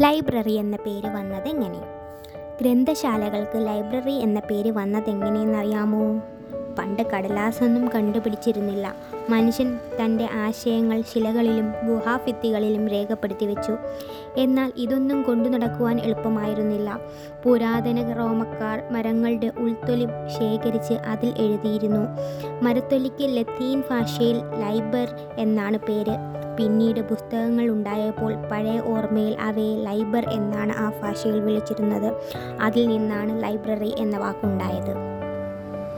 Library എന്ന പേര് വന്നതെങ്ങനെ? ഗ്രന്ഥശാലകൾക്ക് library എന്ന പേര് വന്നതെങ്ങനെയെന്നറിയാമോ? പണ്ട് കടലാസൊന്നും കണ്ടുപിടിച്ചിരുന്നില്ല. മനുഷ്യൻ തന്റെ ആശയങ്ങൾ ശിലകളിലും ഗുഹാഭിത്തികളിലും രേഖപ്പെടുത്തി വെച്ചു എന്നാൽ ഇതൊന്നും കൊണ്ടു നടക്കുവാൻ എളുപ്പമായിരുന്നില്ല. പുരാതന റോമക്കാർ മരങ്ങളുടെ ഉൾത്തൊലി ശേഖരിച്ച് അതിൽ എഴുതിയിരുന്നു. മരത്തൊലിക്ക് ലത്തീൻ ഭാഷയിൽ ലൈബർ എന്നാണ് പേര്. പിന്നീട് പുസ്തകങ്ങൾ ഉണ്ടായപ്പോൾ പഴയ ഓർമ്മയിൽ അവയെ ലൈബർ എന്നാണ് ആ ഭാഷയിൽ വിളിച്ചിരുന്നത്. അതിൽ നിന്നാണ് ലൈബ്രറി എന്ന വാക്കുണ്ടായത്.